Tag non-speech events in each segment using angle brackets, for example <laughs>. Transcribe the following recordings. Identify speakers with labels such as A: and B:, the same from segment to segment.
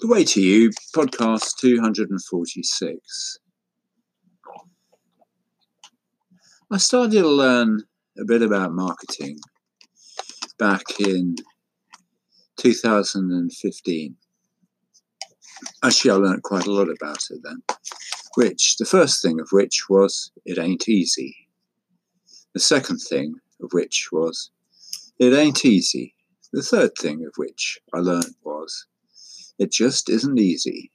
A: The Way to You, podcast 246. I started to learn a bit about marketing back in 2015. Actually, I learned quite a lot about it then, which the first thing of which was it ain't easy. The second thing of which was it ain't easy. The third thing of which I learned was it just isn't easy.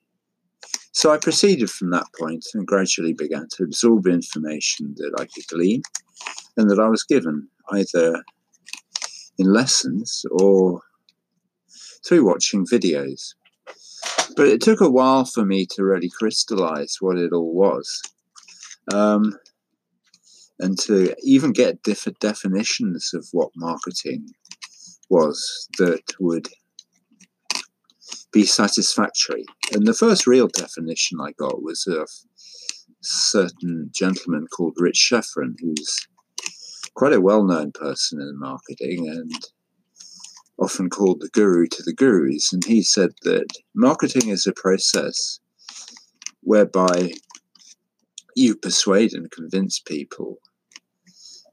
A: So I proceeded from that point and gradually began to absorb information that I could glean and that I was given either in lessons or through watching videos. But it took a while for me to really crystallize what it all was. Um, and to even get different definitions of what marketing was that would be satisfactory. And the first real definition I got was of a certain gentleman called Rich Schefren, who's quite a well known person in marketing and often called the guru to the gurus. And he said that marketing is a process whereby you persuade and convince people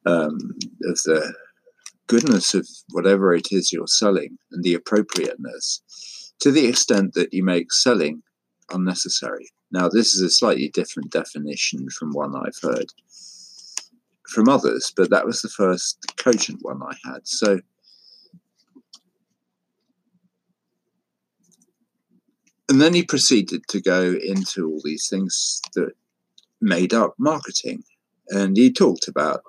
A: um, of the goodness of whatever it is you're selling and the appropriateness to the extent that you make selling unnecessary. Now, this is a slightly different definition from one I've heard from others, but that was the first cogent one I had. So, and then he proceeded to go into all these things that made up marketing. And he talked about,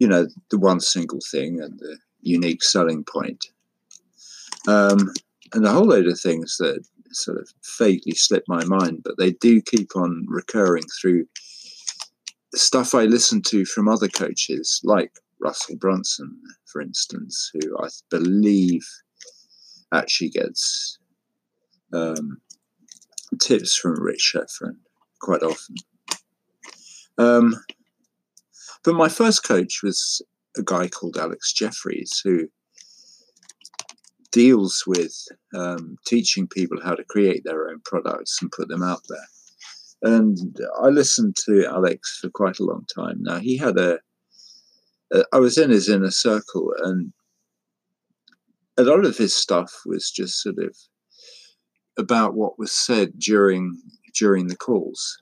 A: you know, the one single thing and the unique selling point. Um, and a whole load of things that sort of vaguely slip my mind, but they do keep on recurring through stuff I listen to from other coaches, like Russell Brunson, for instance, who I believe actually gets um, tips from Rich Schefren quite often. Um, but my first coach was a guy called Alex Jeffreys, who deals with um, teaching people how to create their own products and put them out there. And I listened to Alex for quite a long time. Now he had a, a I was in his inner circle, and a lot of his stuff was just sort of about what was said during during the calls.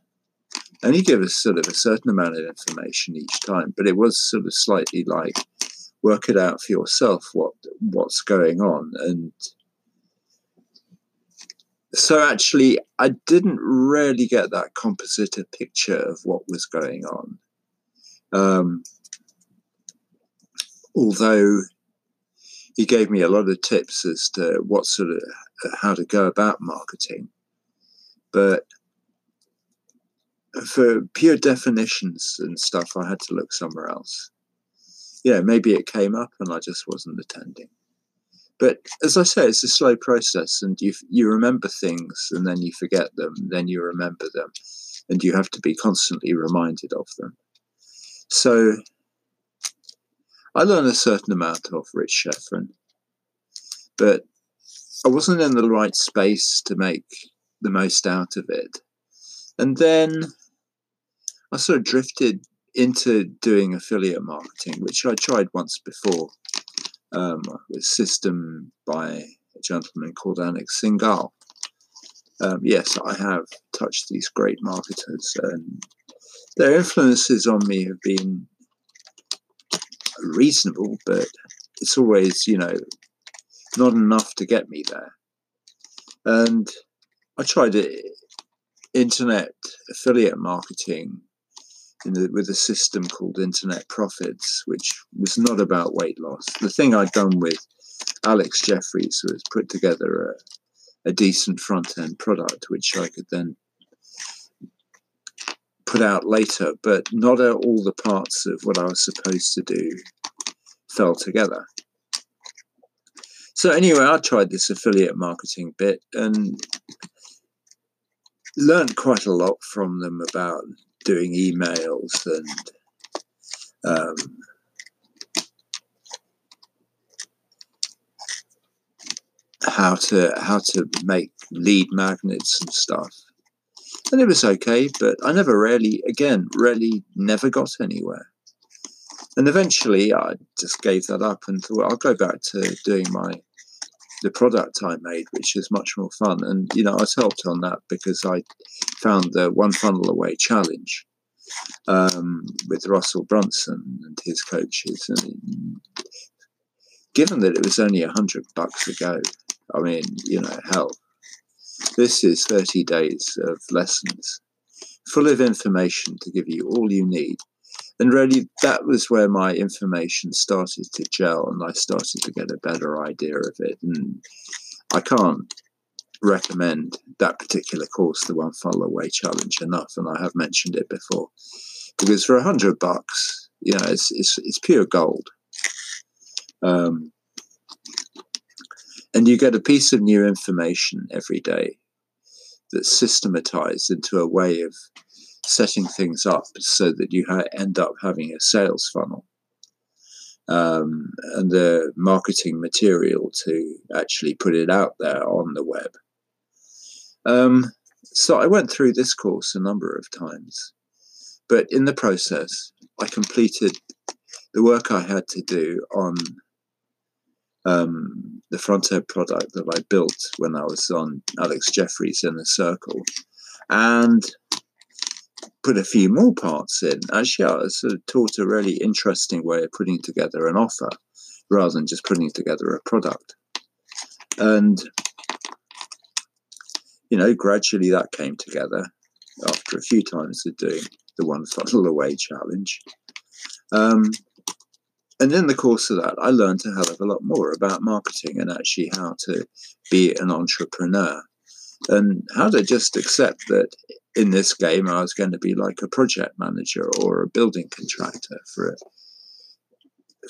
A: And he gave us sort of a certain amount of information each time, but it was sort of slightly like work it out for yourself what what's going on. And so actually i didn't really get that composite picture of what was going on. Um, although he gave me a lot of tips as to what sort of how to go about marketing. But for pure definitions and stuff i had to look somewhere else yeah, maybe it came up and I just wasn't attending. But as I say, it's a slow process, and you you remember things, and then you forget them, then you remember them, and you have to be constantly reminded of them. So I learned a certain amount of Rich Schefren, but I wasn't in the right space to make the most out of it. And then I sort of drifted into doing affiliate marketing, which I tried once before, um, a system by a gentleman called Anik Singal. Um, yes, I have touched these great marketers, and their influences on me have been reasonable, but it's always, you know, not enough to get me there. And I tried it, internet affiliate marketing the, with a system called Internet Profits, which was not about weight loss. The thing I'd done with Alex Jeffreys was put together a, a decent front end product, which I could then put out later, but not all the parts of what I was supposed to do fell together. So anyway, I tried this affiliate marketing bit and learned quite a lot from them about doing emails and um, how to how to make lead magnets and stuff. And it was okay, but I never really, again, really never got anywhere. And eventually I just gave that up and thought I'll go back to doing my the product I made, which is much more fun. And you know, I was helped on that because I found the one funnel away challenge um, with Russell Brunson and his coaches. And given that it was only a hundred bucks a go, I mean, you know, hell, this is 30 days of lessons full of information to give you all you need. And really, that was where my information started to gel and I started to get a better idea of it. And I can't recommend that particular course, the One Funnel Away Challenge, enough. And I have mentioned it before because for a hundred bucks, you know, it's, it's, it's pure gold. Um, and you get a piece of new information every day that's systematized into a way of setting things up so that you ha- end up having a sales funnel um, and the marketing material to actually put it out there on the web. Um, so I went through this course a number of times, but in the process, I completed the work I had to do on um, the front end product that I built when I was on Alex Jeffreys Inner Circle, and put a few more parts in. Actually, I sort of taught a really interesting way of putting together an offer rather than just putting together a product. And, you know, gradually that came together after a few times of doing the one funnel <laughs> away challenge. Um, and in the course of that, I learned a hell of a lot more about marketing and actually how to be an entrepreneur and how to just accept that in this game I was going to be like a project manager or a building contractor for a,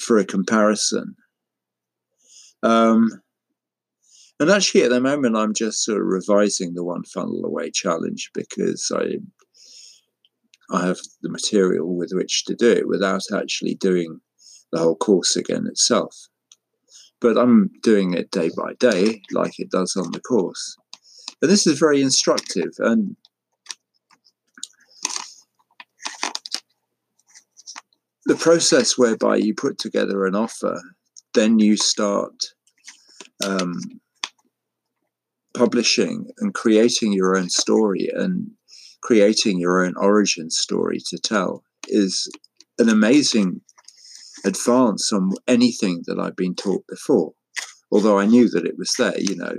A: for a comparison. Um, and actually, at the moment, I'm just sort of revising the one funnel away challenge because I I have the material with which to do it without actually doing the whole course again itself. But I'm doing it day by day, like it does on the course. And this is very instructive, and the process whereby you put together an offer, then you start um, publishing and creating your own story and creating your own origin story to tell is an amazing advance on anything that I've been taught before. Although I knew that it was there, you know,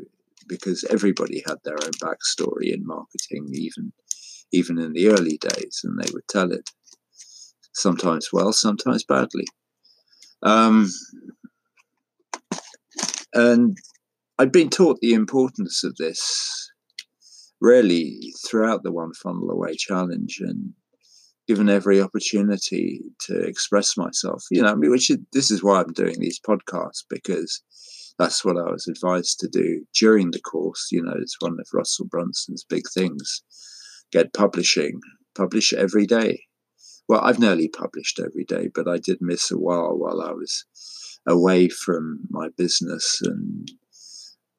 A: because everybody had their own backstory in marketing, even even in the early days, and they would tell it sometimes well, sometimes badly. Um, and I'd been taught the importance of this really throughout the One Funnel Away challenge and given every opportunity to express myself. You know, I mean, which is, this is why I'm doing these podcasts because that's what I was advised to do during the course. You know, it's one of Russell Brunson's big things. Get publishing, publish every day. Well, I've nearly published every day, but I did miss a while while I was away from my business and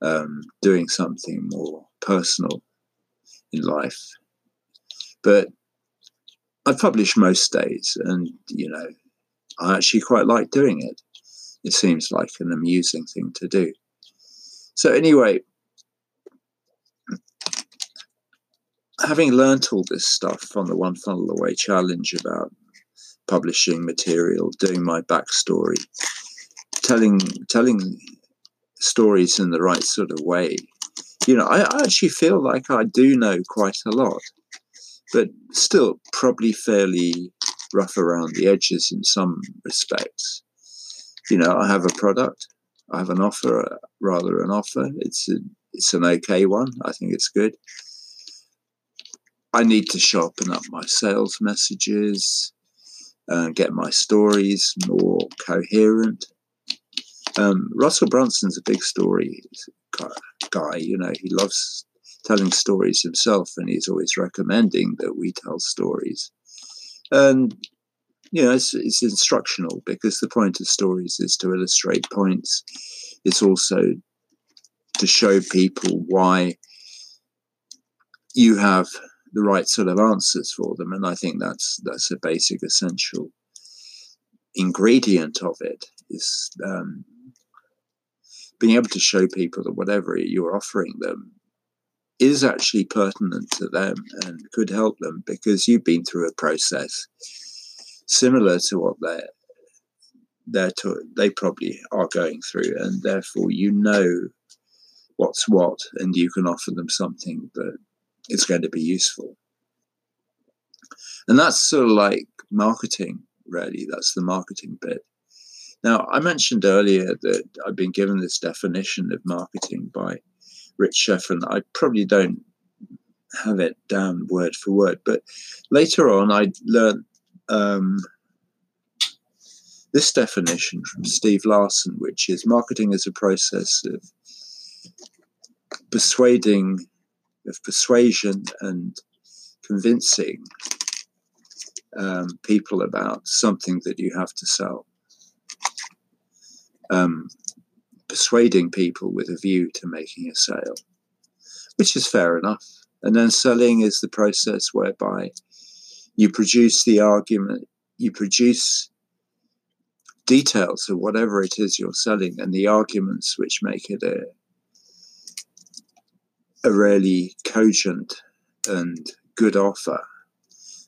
A: um, doing something more personal in life. But I publish most days, and you know, I actually quite like doing it. It seems like an amusing thing to do. So, anyway, having learnt all this stuff on the One Funnel Away challenge about publishing material, doing my backstory, telling telling stories in the right sort of way, you know, I, I actually feel like I do know quite a lot but still probably fairly rough around the edges in some respects. You know, I have a product, I have an offer, uh, rather an offer. It's a, it's an okay one. I think it's good. I need to sharpen up my sales messages and get my stories more coherent. Um, Russell Brunson's a big story guy. You know, he loves telling stories himself, and he's always recommending that we tell stories. And you know, it's, it's instructional because the point of stories is to illustrate points. It's also to show people why you have the right sort of answers for them. And I think that's that's a basic essential ingredient of it is um, being able to show people that whatever you're offering them is actually pertinent to them and could help them because you've been through a process similar to what they're they're to, they probably are going through, and therefore you know what's what, and you can offer them something that is going to be useful. And that's sort of like marketing, really. That's the marketing bit. Now, I mentioned earlier that I've been given this definition of marketing by Rich Schefren. I probably don't have it down word for word, but later on I learned um, this definition from Steve Larsen, which is marketing is a process of persuading, of persuasion and convincing um, people about something that you have to sell. Um, persuading people with a view to making a sale, which is fair enough. And then selling is the process whereby you produce the argument, you produce details of whatever it is you're selling and the arguments which make it a, a really cogent and good offer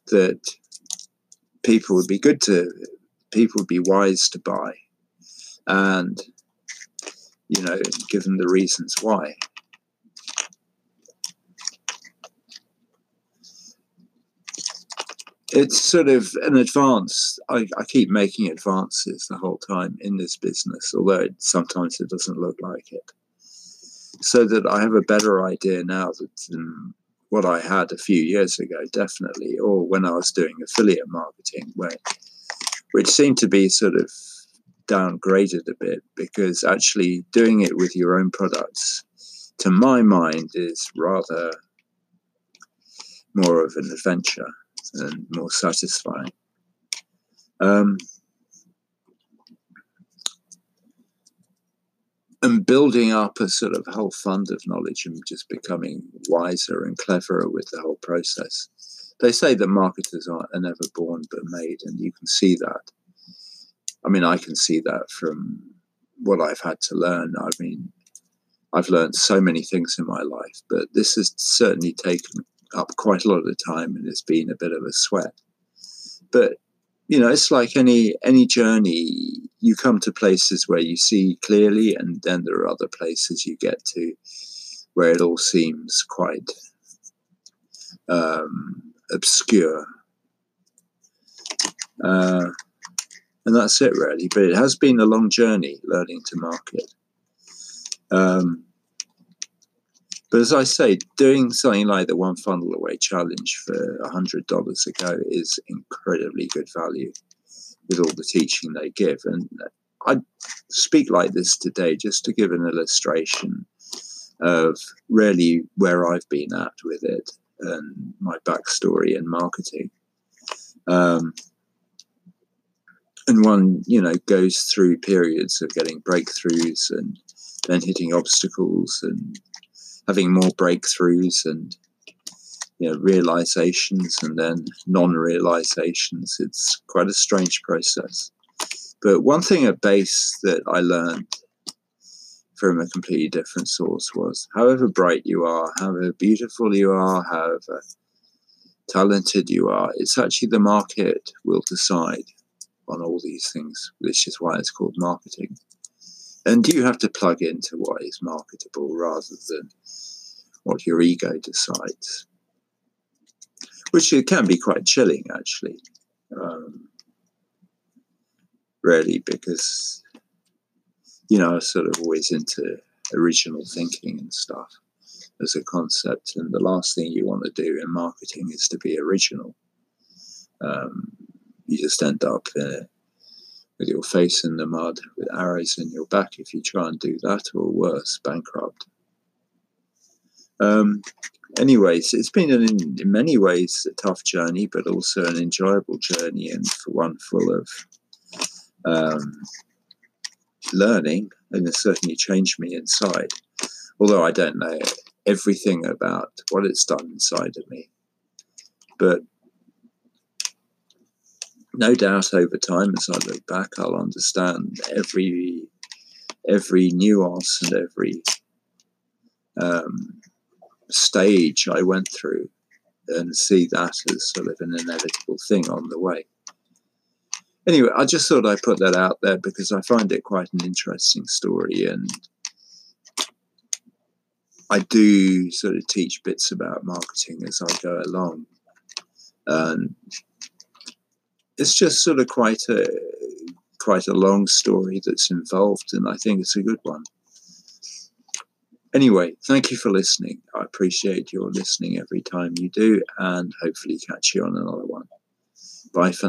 A: that people would be good to people would be wise to buy and you know given the reasons why it's sort of an advance. I, I, keep making advances the whole time in this business, although it, sometimes it doesn't look like it. So that I have a better idea now than what I had a few years ago, definitely, or when I was doing affiliate marketing, where which seemed to be sort of downgraded a bit because actually doing it with your own products, to my mind, is rather more of an adventure and more satisfying. Um, and building up a sort of whole fund of knowledge and just becoming wiser and cleverer with the whole process. They say that marketers are, never born but made, and you can see that. I mean, I can see that from what I've had to learn. I mean, I've learned so many things in my life, but this has certainly taken up quite a lot of time and it's been a bit of a sweat. But you know, it's like any any journey. You come to places where you see clearly, and then there are other places you get to where it all seems quite um, obscure. Uh, and that's it, really. But it has been a long journey learning to market. Um, but as I say, doing something like the One Funnel Away challenge for $100 a go is incredibly good value with all the teaching they give. And I speak like this today just to give an illustration of really where I've been at with it and my backstory in marketing. Um, and one, you know, goes through periods of getting breakthroughs and then hitting obstacles and having more breakthroughs and you know, realizations and then non-realizations. It's quite a strange process. But one thing at base that I learned from a completely different source was however bright you are, however beautiful you are, however talented you are, it's actually the market will decide on all these things, which is why it's called marketing. And you have to plug into what is marketable rather than what your ego decides, which it can be quite chilling, actually. Um, really, because you know, I'm sort of always into original thinking and stuff as a concept, and the last thing you want to do in marketing is to be original. Um, you just end up uh, with your face in the mud, with arrows in your back if you try and do that, or worse, bankrupt. Um, anyways, it's been an, in many ways a tough journey, but also an enjoyable journey, and for one full of um, learning, and it certainly changed me inside. although I don't know everything about what it's done inside of me. But no doubt over time, as I look back, I'll understand every every nuance and every um, stage I went through and see that as sort of an inevitable thing on the way. Anyway, I just thought I'd put that out there because I find it quite an interesting story and I do sort of teach bits about marketing as I go along. And it's just sort of quite a quite a long story that's involved, and I think it's a good one. Anyway, thank you for listening. I appreciate your listening every time you do, and hopefully catch you on another one. Bye for now.